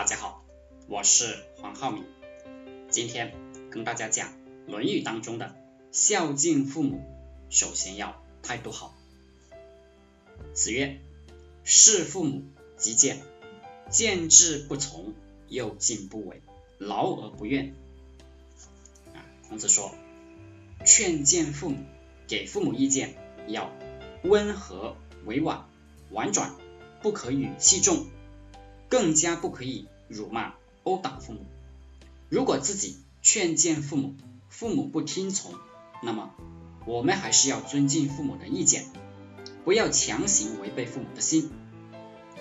大家好，我是黄浩明，今天跟大家讲《论语》当中的孝敬父母，首先要态度好。子曰：“事父母极见，见之不从，又敬不违，劳而不怨。”啊，孔子说，劝谏父母，给父母意见要温和委婉、婉转，不可语气重。更加不可以辱骂、殴打父母。如果自己劝谏父母，父母不听从，那么我们还是要尊敬父母的意见，不要强行违背父母的心。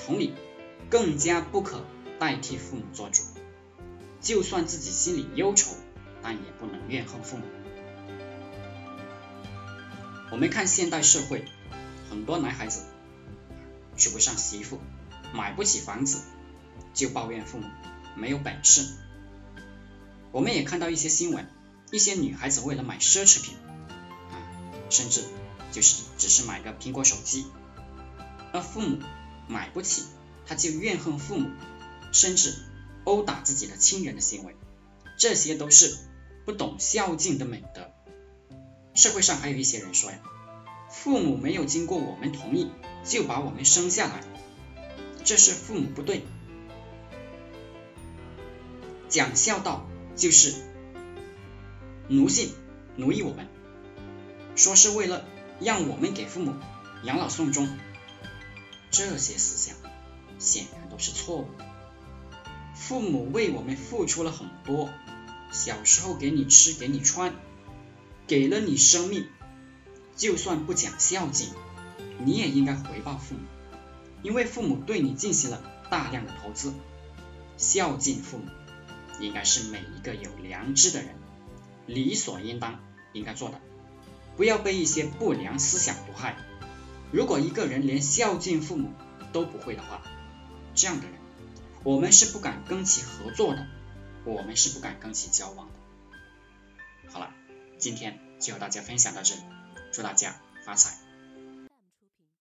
同理，更加不可代替父母做主。就算自己心里忧愁，但也不能怨恨父母。我们看现代社会，很多男孩子娶不上媳妇，买不起房子。就抱怨父母没有本事。我们也看到一些新闻，一些女孩子为了买奢侈品，啊，甚至就是只是买个苹果手机，而父母买不起，她就怨恨父母，甚至殴打自己的亲人的行为，这些都是不懂孝敬的美德。社会上还有一些人说呀，父母没有经过我们同意就把我们生下来，这是父母不对。讲孝道就是奴性奴役我们，说是为了让我们给父母养老送终，这些思想显然都是错误。父母为我们付出了很多，小时候给你吃给你穿，给了你生命，就算不讲孝敬，你也应该回报父母，因为父母对你进行了大量的投资，孝敬父母。应该是每一个有良知的人理所应当应该做的，不要被一些不良思想毒害。如果一个人连孝敬父母都不会的话，这样的人我们是不敢跟其合作的，我们是不敢跟其交往的。好了，今天就和大家分享到这里，祝大家发财。